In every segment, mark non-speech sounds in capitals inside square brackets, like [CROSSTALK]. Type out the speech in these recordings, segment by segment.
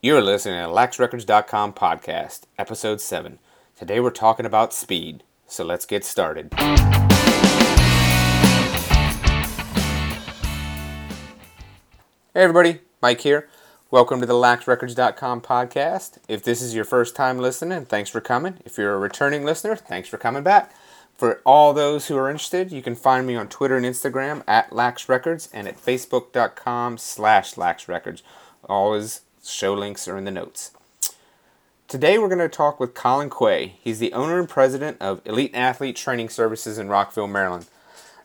You're listening to LaxRecords.com podcast, episode 7. Today we're talking about speed, so let's get started. Hey everybody, Mike here. Welcome to the LaxRecords.com podcast. If this is your first time listening, thanks for coming. If you're a returning listener, thanks for coming back. For all those who are interested, you can find me on Twitter and Instagram at LaxRecords and at Facebook.com slash LaxRecords. Always Show links are in the notes. Today we're going to talk with Colin Quay. He's the owner and president of Elite Athlete Training Services in Rockville, Maryland.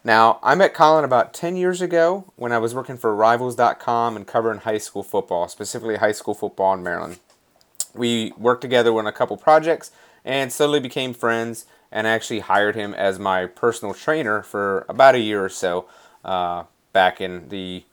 Now, I met Colin about 10 years ago when I was working for Rivals.com and covering high school football, specifically high school football in Maryland. We worked together on a couple projects and slowly became friends and actually hired him as my personal trainer for about a year or so uh, back in the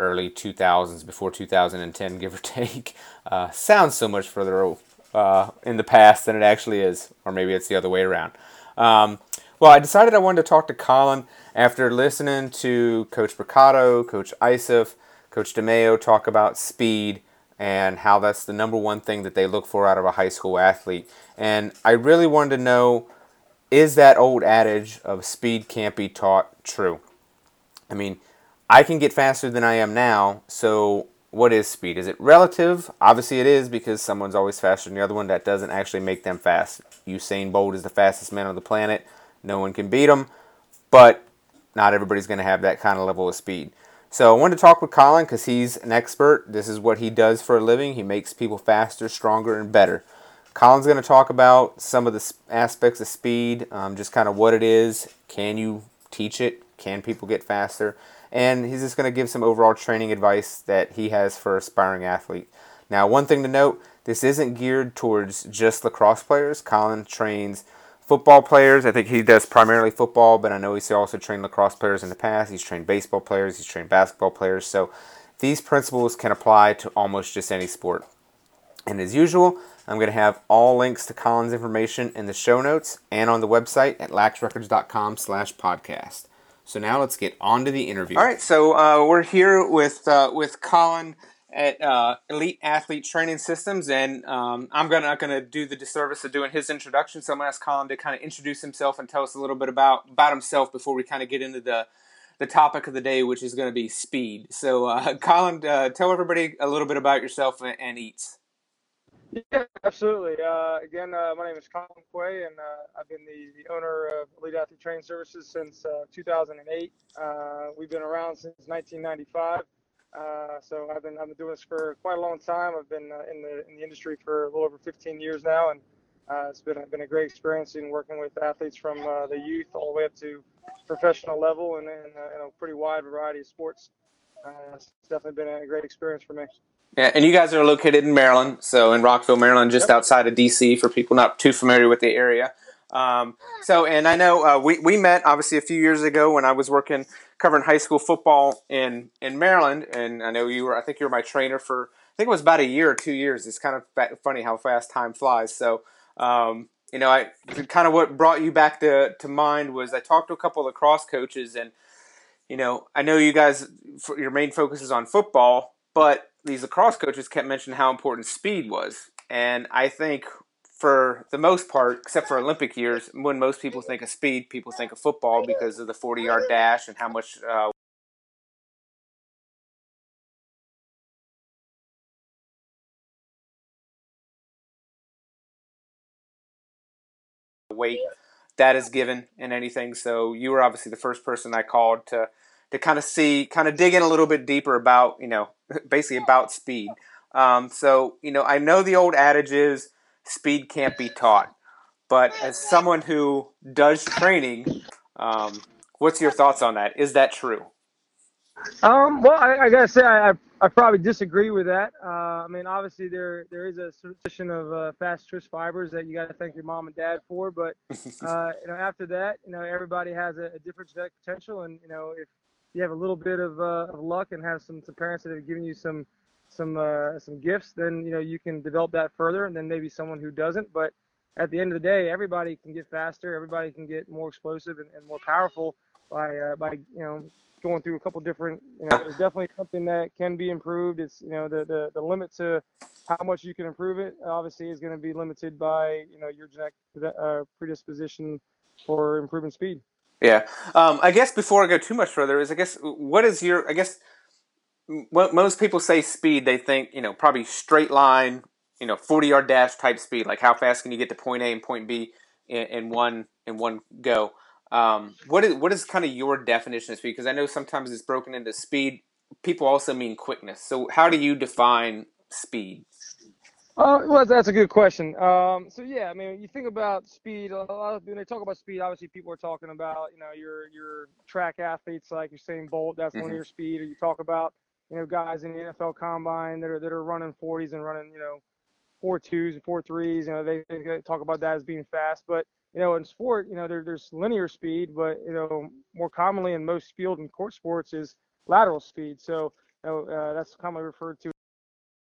early 2000s, before 2010, give or [LAUGHS] take, uh, sounds so much further uh, in the past than it actually is, or maybe it's the other way around. Um, well, I decided I wanted to talk to Colin after listening to Coach Mercado, Coach Isuf, Coach DeMeo talk about speed and how that's the number one thing that they look for out of a high school athlete. And I really wanted to know is that old adage of speed can't be taught true? I mean, I can get faster than I am now, so what is speed? Is it relative? Obviously it is because someone's always faster than the other one. That doesn't actually make them fast. Usain Bolt is the fastest man on the planet. No one can beat him, but not everybody's going to have that kind of level of speed. So I wanted to talk with Colin because he's an expert. This is what he does for a living. He makes people faster, stronger, and better. Colin's going to talk about some of the aspects of speed, um, just kind of what it is. Can you teach it? Can people get faster? And he's just going to give some overall training advice that he has for aspiring athlete. Now, one thing to note, this isn't geared towards just lacrosse players. Colin trains football players. I think he does primarily football, but I know he's also trained lacrosse players in the past. He's trained baseball players, he's trained basketball players. So these principles can apply to almost just any sport. And as usual, I'm going to have all links to Colin's information in the show notes and on the website at laxrecords.com slash podcast. So now let's get on to the interview. All right, so uh, we're here with uh, with Colin at uh, Elite Athlete Training Systems, and um, I'm gonna, not going to do the disservice of doing his introduction. So I'm going to ask Colin to kind of introduce himself and tell us a little bit about about himself before we kind of get into the the topic of the day, which is going to be speed. So, uh, [LAUGHS] Colin, uh, tell everybody a little bit about yourself and, and EATS. Yeah, absolutely. Uh, again, uh, my name is Colin Quay, and uh, I've been the, the, owner of Elite Athlete Training Services since uh, 2008. Uh, we've been around since 1995, uh, so I've been I've been doing this for quite a long time. I've been in the in the industry for a little over 15 years now, and it's been been a great experience in working with athletes from the youth all the way up to professional level, and in, in a pretty wide variety of sports. it's definitely been a great experience for me. Yeah, and you guys are located in Maryland, so in Rockville, Maryland, just yep. outside of DC. For people not too familiar with the area, um, so and I know uh, we we met obviously a few years ago when I was working covering high school football in in Maryland, and I know you were. I think you were my trainer for. I think it was about a year or two years. It's kind of funny how fast time flies. So. Um, you know, I kind of what brought you back to, to mind was I talked to a couple of lacrosse coaches, and you know, I know you guys your main focus is on football, but these lacrosse coaches kept mentioning how important speed was. And I think for the most part, except for Olympic years, when most people think of speed, people think of football because of the 40 yard dash and how much. Uh, weight that is given in anything. So you were obviously the first person I called to to kind of see, kind of dig in a little bit deeper about, you know, [LAUGHS] basically about speed. Um, so, you know, I know the old adage is speed can't be taught, but as someone who does training, um, what's your thoughts on that? Is that true? Um, well, I, I, gotta say, I, I probably disagree with that. Uh, I mean, obviously there there is a tradition of uh, fast twitch fibers that you got to thank your mom and dad for, but [LAUGHS] uh, you know, after that, you know, everybody has a, a different genetic potential, and you know, if you have a little bit of, uh, of luck and have some, some parents that have given you some some uh, some gifts, then you know you can develop that further, and then maybe someone who doesn't. But at the end of the day, everybody can get faster, everybody can get more explosive and, and more powerful by uh, by you know going through a couple different. You know, there's definitely something that can be improved. It's you know the the, the limit to how much you can improve it obviously is going to be limited by you know your genetic uh, predisposition for improving speed. Yeah, um, I guess before I go too much further, is I guess what is your I guess most people say speed, they think you know probably straight line, you know, forty yard dash type speed. Like how fast can you get to point A and point B in, in one in one go? Um, what is what is kind of your definition of speed? Because I know sometimes it's broken into speed. People also mean quickness. So how do you define speed? Uh, well, that's a good question. Um, so yeah, I mean, you think about speed. A lot of when they talk about speed, obviously people are talking about you know your your track athletes like Usain Bolt. That's mm-hmm. one of your speed. Or you talk about you know guys in the NFL Combine that are that are running 40s and running you know four twos and four threes. You know they, they talk about that as being fast, but you know in sport, you know there, there's linear speed, but you know more commonly in most field and court sports is lateral speed. So you know, uh, that's commonly referred to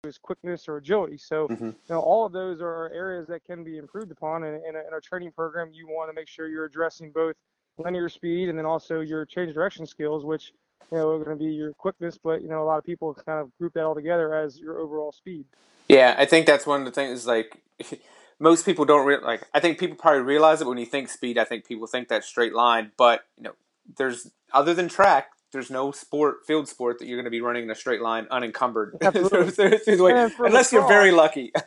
as quickness or agility. So, mm-hmm. you know, all of those are areas that can be improved upon. And in a, in a training program, you want to make sure you're addressing both linear speed and then also your change direction skills, which you know are going to be your quickness. But you know, a lot of people kind of group that all together as your overall speed. Yeah, I think that's one of the things. Like [LAUGHS] most people don't re- like. I think people probably realize it when you think speed. I think people think that straight line, but you know, there's other than track, there's no sport field sport that you're going to be running in a straight line unencumbered. [LAUGHS] Unless you're very lucky. [LAUGHS]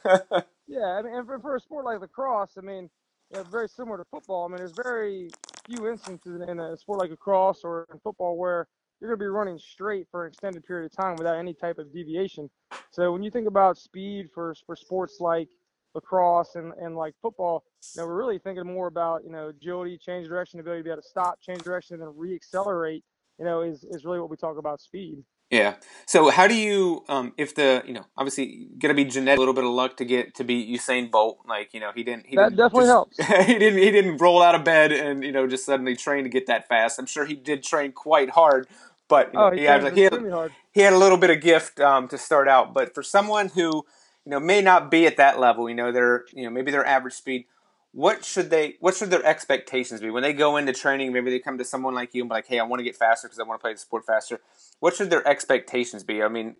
Yeah i mean and for, for, a sport like lacrosse i mean you know, very similar to football i mean there's very few instances in a sport like lacrosse or in football where you're going to be running straight for an extended period of time without any type of deviation. So when you think about speed for for sports like lacrosse and, and like football, you know, we're really thinking more about, you know, agility, change direction, ability to be able to stop, change direction, and then re-accelerate you know, is, is really what we talk about speed. Yeah. So how do you, um, if the, you know, obviously going to be genetic, a little bit of luck to get to beat Usain Bolt. Like, you know, he didn't. He that didn't definitely just, helps. [LAUGHS] he didn't. He didn't roll out of bed and you know just suddenly train to get that fast. I'm sure he did train quite hard, but you know, oh, he, he had he had, he had a little bit of gift um, to start out. But for someone who you know may not be at that level, you know, they're you know maybe their average speed what should they what should their expectations be? When they go into training maybe they come to someone like you and be like hey i want to get faster because i want to play the sport faster. What should their expectations be? I mean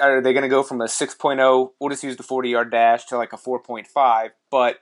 are they going to go from a 6.0 we'll just use the 40 yard dash to like a 4.5 but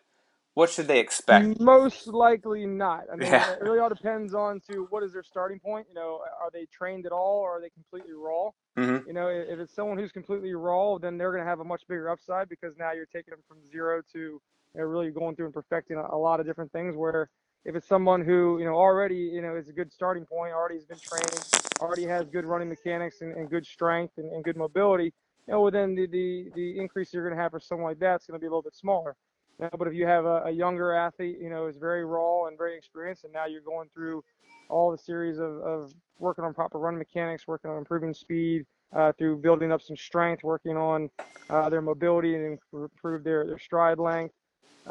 what should they expect? Most likely not. I mean yeah. it really all depends on to what is their starting point you know are they trained at all or are they completely raw? Mm-hmm. you know if it's someone who's completely raw then they're going to have a much bigger upside because now you're taking them from zero to you know, really going through and perfecting a, a, lot of different things. Where if it's someone who you know already you know is a good starting point, already has been trained, already has good running mechanics and, and good strength and, and, good mobility, you know, well, then the, the the increase you're going to have for someone like that is going to be a little bit smaller. Know, but if you have a, a younger athlete, you know, is very raw and very experienced, and now you're going through all the series of, of working on proper run mechanics, working on improving speed, uh, through building up some strength, working on uh, their mobility and improve their, their stride length,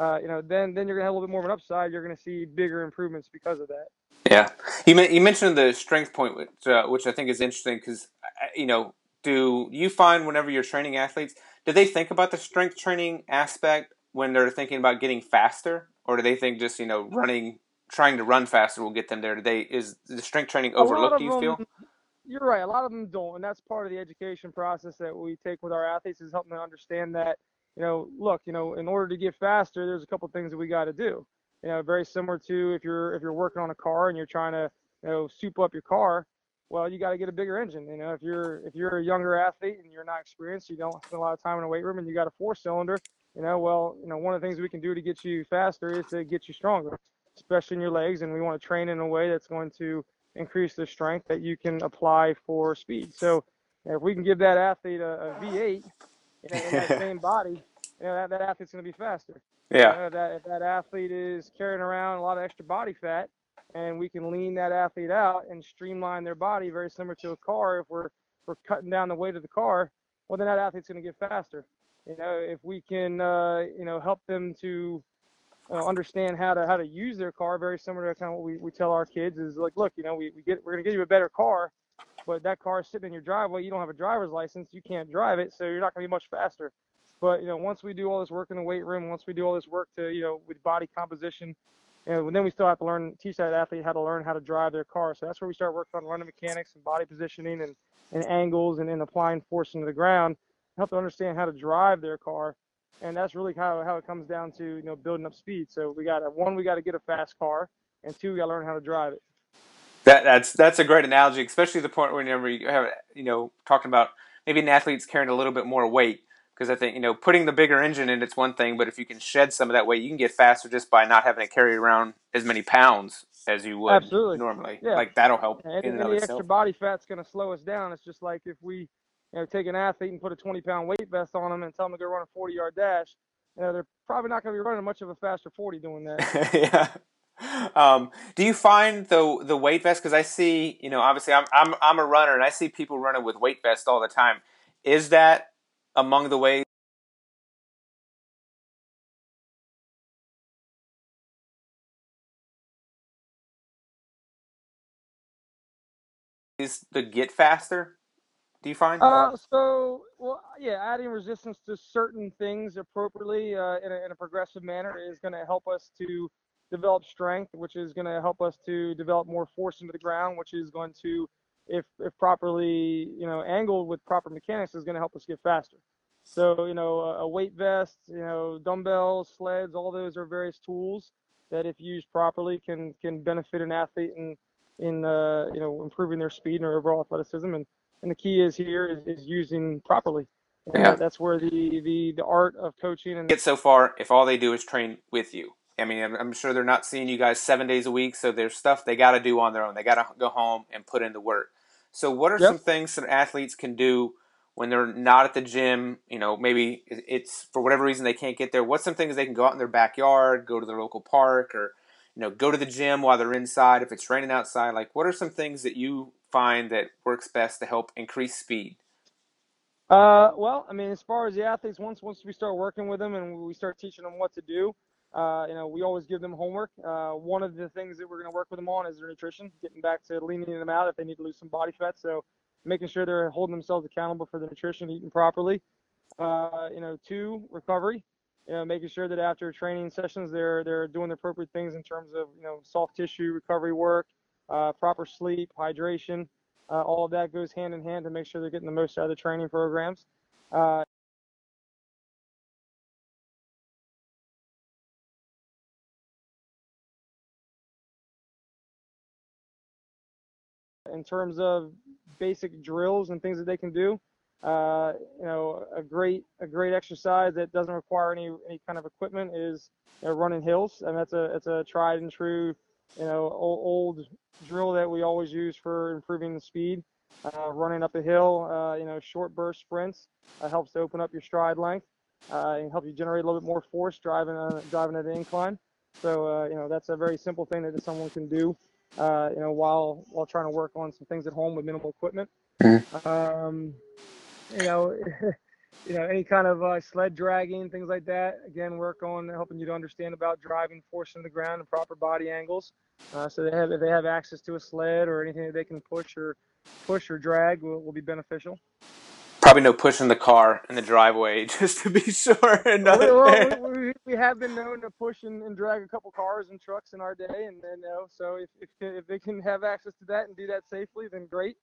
uh, you know, then then you're gonna have a little bit more of an upside. You're gonna see bigger improvements because of that. Yeah, you you mentioned the strength point, which uh, which I think is interesting because uh, you know, do you find whenever you're training athletes, do they think about the strength training aspect when they're thinking about getting faster, or do they think just you know running, trying to run faster will get them there? They is the strength training overlooked? Do you them, feel? You're right. A lot of them don't, and that's part of the education process that we take with our athletes is helping them understand that you know, look, you know, in order to get faster, there's a couple things that we got to do. You know, very similar to if you're if you're working on a car and you're trying to, you know, soup up your car. Well, you got to get a bigger engine. You know, if you're if you're a younger athlete and you're not experienced, you don't spend a lot of time in a weight room, and you got a four cylinder. You know, well, you know, one of the things we can do to get you faster is to get you stronger, especially in your legs, and we want to train in a way that's going to increase the strength that you can apply for speed. So, if we can give that athlete a a V8 in, in that same [LAUGHS] body, you know, that, that athlete's going to be faster. Yeah. You know, that, if that athlete is carrying around a lot of extra body fat and we can lean that athlete out and streamline their body very similar to a car, if we're, we're cutting down the weight of the car, well, then that athlete's going to get faster. You know, if we can, uh, you know, help them to uh, understand how to how to use their car, very similar to kind of what we, we tell our kids is like, look, you know, we, we get we're going to give you a better car, but that car is sitting in your driveway. You don't have a driver's license. You can't drive it, so you're not going to be much faster. But you know, once we do all this work in the weight room, once we do all this work to you know with body composition, and then we still have to learn teach that athlete how to learn how to drive their car. So that's where we start working on running mechanics and body positioning and, and angles and, and applying force into the ground, help them understand how to drive their car. And that's really how, how it comes down to you know building up speed. So we got one, we got to get a fast car, and two, we got to learn how to drive it. That that's that's a great analogy, especially the point whenever you have you know talking about maybe an athlete's carrying a little bit more weight because I think you know putting the bigger engine in it's one thing, but if you can shed some of that weight, you can get faster just by not having to carry around as many pounds as you would Absolutely. normally. Yeah. Like that'll help. Any, in and extra body fat's going to slow us down. It's just like if we, you know, take an athlete and put a 20 pound weight vest on them and tell them to go run a 40 yard dash, you know, they're probably not going to be running much of a faster 40 doing that. [LAUGHS] yeah. Um, do you find the the weight vest? Because I see, you know, obviously I'm I'm I'm a runner and I see people running with weight vests all the time. Is that among the ways to get faster? Do you find? Uh, so, well, yeah, adding resistance to certain things appropriately uh, in, a, in a progressive manner is going to help us to develop strength, which is going to help us to develop more force into the ground, which is going to, if, if properly, you know, angled with proper mechanics, is going to help us get faster. So, you know, a, a weight vest, you know, dumbbells, sleds, all those are various tools that, if used properly, can can benefit an athlete in in uh, you know improving their speed and their overall athleticism. And and the key is here is, is using properly. And Yeah. that's where the, the the art of coaching and get so far if all they do is train with you. I mean, I'm, I'm sure they're not seeing you guys seven days a week, so there's stuff they got to do on their own. They got to go home and put in the work. So, what are Yep. some things that athletes can do when they're not at the gym? You know, maybe it's for whatever reason they can't get there. What's some things they can go out in their backyard, go to their local park, or you know, go to the gym while they're inside if it's raining outside? Like, what are some things that you find that works best to help increase speed? Uh, well, I mean, as far as the athletes, once once we start working with them and we start teaching them what to do, uh, you know, we always give them homework. Uh, one of the things that we're going to work with them on is their nutrition, getting back to leaning them out if they need to lose some body fat. So, making sure they're holding themselves accountable for their nutrition, eating properly. Uh, you know, two, recovery. You know, making sure that after training sessions, they're they're doing the appropriate things in terms of you know soft tissue recovery work, uh, proper sleep, hydration. Uh, all of that goes hand in hand to make sure they're getting the most out of the training programs. In terms of basic drills and things that they can do, uh, you know, a great a great exercise that doesn't require any any kind of equipment is you know, running hills, and that's a it's a tried and true, you know, old, old drill that we always use for improving the speed. Uh, running up a hill, uh, you know, short burst sprints uh, helps to open up your stride length uh, and help you generate a little bit more force driving on, driving at an incline. So uh, you know that's a very simple thing that someone can do, uh, you know, while while trying to work on some things at home with minimal equipment. Um, you know, [LAUGHS] you know, any kind of uh, sled dragging, things like that. Again, work on helping you to understand about driving force in the ground and proper body angles. Uh, so they have if they have access to a sled or anything that they can push or push or drag will, will be beneficial. Probably no pushing the car in the driveway, [LAUGHS] just to be sure. And Well, well, we, we, have been known to push and, and drag a couple cars and trucks in our day, and then you know, so if, if if they can have access to that and do that safely, then great.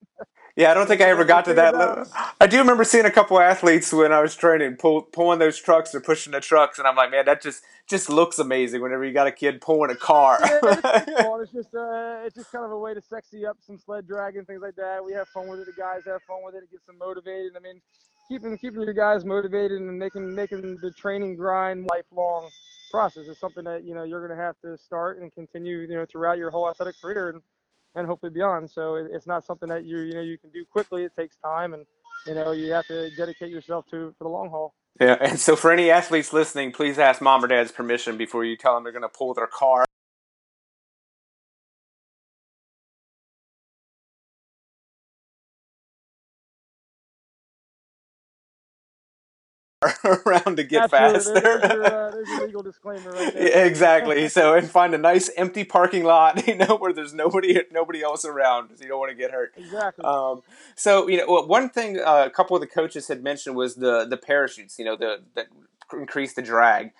Yeah, I don't think I ever got to that level. [LAUGHS] I do remember seeing a couple athletes when I was training pull, pulling those trucks or pushing the trucks, and I'm like, man, that just just looks amazing. Whenever you got a kid pulling a car. Yeah, it's, it's fun. It's just uh, it's just kind of a way to sexy up some sled dragging things like that. We have fun with it. The guys have fun with it. It gets them motivated. I mean, keeping keeping your guys motivated and making making the training grind lifelong process is something that you know you're going to have to start and continue you know throughout your whole athletic career and, and hopefully beyond. So it, it's not something that you you know you can do quickly. It takes time and you know you have to dedicate yourself to for the long haul. Yeah, and so for any athletes listening, please ask mom or dad's permission before you tell them they're going to pull their car. [LAUGHS] around to get Absolutely. faster. There's, your, uh, [LAUGHS] there's your legal disclaimer right there. Exactly. [LAUGHS] So and find a nice empty parking lot, you know, where there's nobody nobody else around, so you don't want to get hurt. Exactly. Um, so you know, one thing uh, a couple of the coaches had mentioned was the the parachutes. You know, the that increase the drag.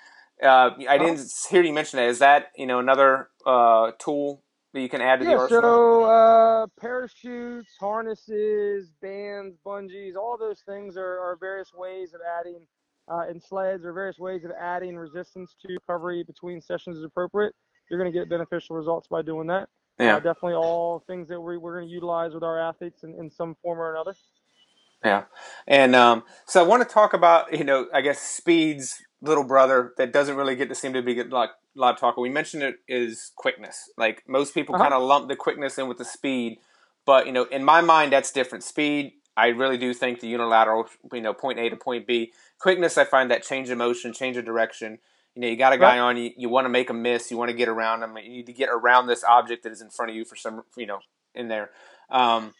Uh, I didn't hear you mention that. Is that you know another uh, tool that you can add to yeah, the arsenal? so uh, parachutes, harnesses, bands, bungees, all those things are, are various ways of adding, uh, and sleds or various ways of adding resistance to recovery between sessions is appropriate. You're going to get beneficial results by doing that. Yeah. Uh, definitely all things that we, we're going to utilize with our athletes in, in some form or another. Yeah, and um, so I want to talk about you know I guess speed's little brother that doesn't really get to seem to be get like a lot of talk. We mentioned it is quickness. Like most people Uh-huh. kind of lump the quickness in with the speed, but you know in my mind that's different. Speed, I really do think the unilateral, you know, point A to point B. Quickness, I find that change of motion, change of direction. You know, you got a guy Right. on you, you want to make a miss, you want to get around him, you need to get around this object that is in front of you for some, you know, in there. Um,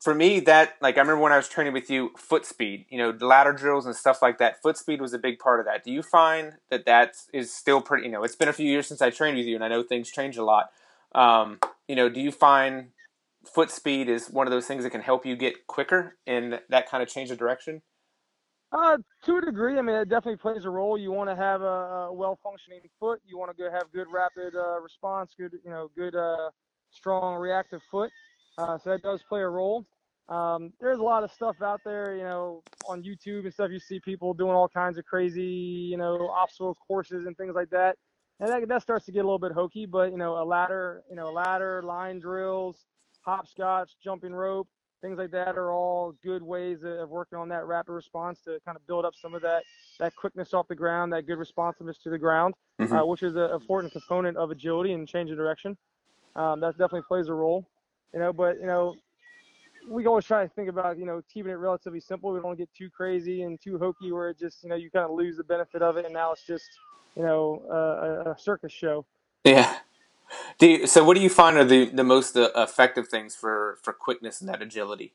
for me, that like I remember when I was training with you, foot speed, you know, ladder drills and stuff like that. Foot speed was a big part of that. Do you find that that is still pretty? You know, it's been a few years since I trained with you, and I know things change a lot. Um, you know, do you find foot speed is one of those things that can help you get quicker in that kind of change of direction? Uh, to a degree, I mean, it definitely plays a role. You want to have a, a well-functioning foot. You want to go have good rapid uh, response, good, you know, good, uh, strong reactive foot. Uh, so that does play a role. Um, there's a lot of stuff out there, you know, on YouTube and stuff. You see people doing all kinds of crazy, you know, obstacle courses and things like that. And that, that starts to get a little bit hokey, but you know, a ladder, you know, ladder, line drills, hopscotch, jumping rope, things like that are all good ways of working on that rapid response to kind of build up some of that that quickness off the ground, that good responsiveness to the ground, Mhm. uh, which is an important component of agility and change of direction. Um, that definitely plays a role, you know. But you know, we always try to think about you know keeping it relatively simple. We don't get too crazy and too hokey where it just you know you kind of lose the benefit of it, and now it's just you know uh, a, a circus show. Yeah. You, so. What do you find are the, the most uh, effective things for, for quickness and that agility?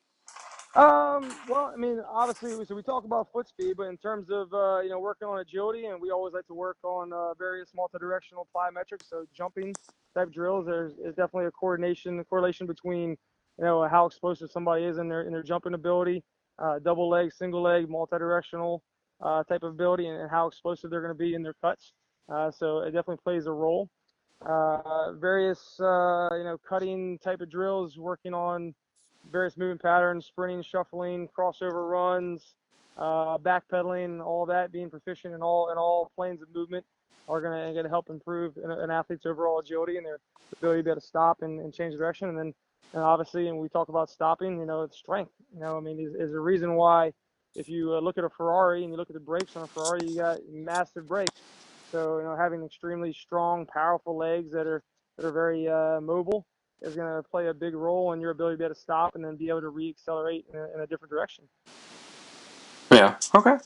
Um, well, I mean, obviously, so we talk about foot speed, but in terms of uh, you know working on agility, and we always like to work on uh, various multi-directional plyometrics. So jumping type drills, there's is definitely a coordination, a correlation between you know how explosive somebody is in their in their jumping ability, uh, double leg, single leg, multi-directional uh, type of ability, and, and how explosive they're going to be in their cuts. Uh, so it definitely plays a role. Uh, various uh, you know cutting type of drills, working on various movement patterns, sprinting, shuffling, crossover runs, uh, backpedaling, all that, being proficient in all in all planes of movement are going to help improve an, an athlete's overall agility and their ability to be able to stop and, and change direction. And then, and obviously, when we talk about stopping, you know, it's strength. You know, I mean, is, is a reason why if you uh, look at a Ferrari and you look at the brakes on a Ferrari, you got massive brakes. So, you know, having extremely strong, powerful legs that are that are very uh, mobile is going to play a big role in your ability to be able to stop and then be able to re-accelerate in a, in a different direction. Yeah. Okay.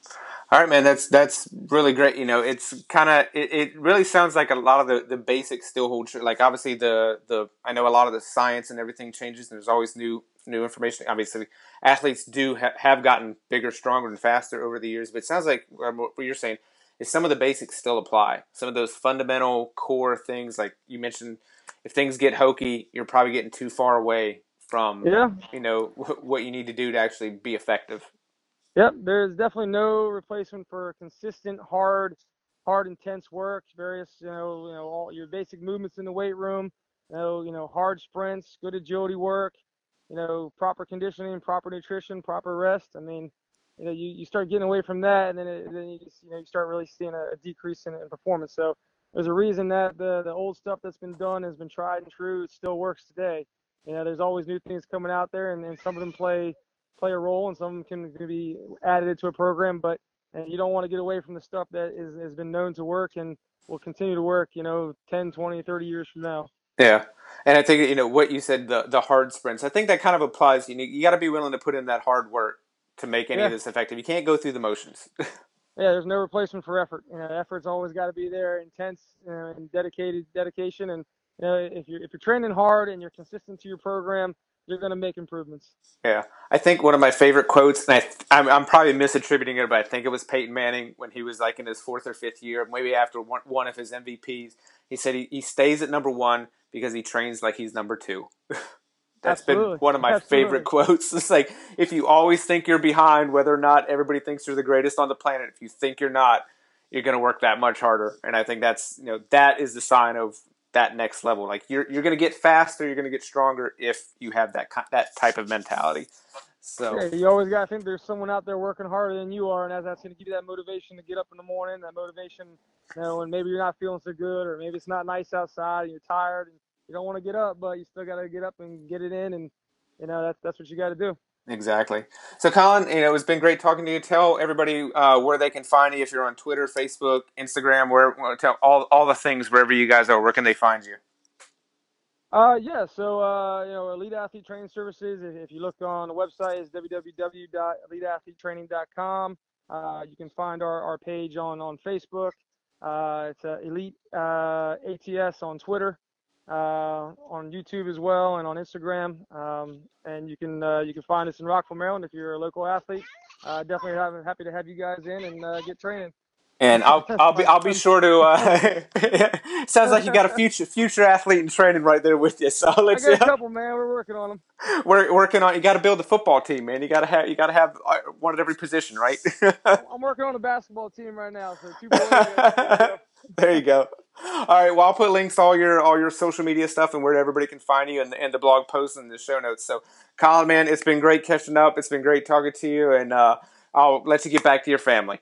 All right, man. That's that's really great. You know, it's kind of it, it. really sounds like a lot of the, the basics still hold true. Like obviously the the I know a lot of the science and everything changes. And there's always new new information. Obviously, athletes do ha- have gotten bigger, stronger, and faster over the years. But it sounds like um, what you're saying is some of the basics still apply. Some of those fundamental core things, like you mentioned, if things get hokey, you're probably getting too far away from Yeah. you know [LAUGHS] what you need to do to actually be effective. Yep. There's definitely no replacement for consistent, hard, hard, intense work. Various, you know, you know, all your basic movements in the weight room. You know, you know, hard sprints, good agility work. You know, proper conditioning, proper nutrition, proper rest. I mean, you know, you, you start getting away from that, and then it, then you just, you know you start really seeing a, a decrease in, in performance. So there's a reason that the the old stuff that's been done has been tried and true. It still works today. You know, there's always new things coming out there, and, and some of them play play a role, and some of can, can be added to a program. But and you don't want to get away from the stuff that is, has been known to work and will continue to work. You know, 10, 20, 30 years from now. Yeah, and I think you know what you said the the hard sprints. I think that kind of applies. You know, you got to be willing to put in that hard work to make any Yeah. of this effective. You can't go through the motions. [LAUGHS] Yeah, there's no replacement for effort. You know, effort's always got to be there, intense you know, and dedicated dedication. And you know, if you're if you're training hard and you're consistent to your program, you're going to make improvements. yeah, I think one of my favorite quotes, and I I'm, I'm probably misattributing it, but I think it was Peyton Manning when he was like in his fourth or fifth year, maybe after one, one of his MVPs. He said he, he stays at number one because he trains like he's number two. [LAUGHS] That's Absolutely. been one of my Absolutely. favorite [LAUGHS] quotes. It's like if you always think you're behind, whether or not everybody thinks you're the greatest on the planet, if you think you're not, you're going to work that much harder. And I think that's you know that is the sign of that next level. Like you're you're going to get faster, you're going to get stronger if you have that that type of mentality. So yeah, you always got to think there's someone out there working harder than you are, and as that's going to give you that motivation to get up in the morning, that motivation, you know, when maybe you're not feeling so good, or maybe it's not nice outside, and you're tired, and you don't want to get up, but you still got to get up and get it in, and you know that's that's what you got to do. Exactly. So, Colin, you know, it's been great talking to you. Tell everybody uh, where they can find you if you're on Twitter, Facebook, Instagram, where tell all all the things wherever you guys are. Where can they find you? Uh, yeah. So, uh, you know, Elite Athlete Training Services. If you look on the website, is www.eliteathletetraining.com. Uh, you can find our, our page on on Facebook. Uh, it's uh, Elite uh, ATS on Twitter uh, on YouTube as well and on Instagram. Um, and you can uh, you can find us in Rockville, Maryland if you're a local athlete. Uh, definitely have, happy to have you guys in and uh, get training. And I'll [LAUGHS] I'll be I'll be sure to. Uh, [LAUGHS] sounds like you got a [LAUGHS] future future athlete in training right there with you. So I'll let I got a couple, man. We're working on them. We're working on. You got to build a football team, man. You got to have you got to have uh, one at every position, right? I'm working on a basketball team right now, so two boys. there you go. All right. Well, I'll put links all your all your social media stuff and where everybody can find you and the, and the blog posts and the show notes. So, Colin, man, it's been great catching up. It's been great talking to you, and uh, I'll let you get back to your family.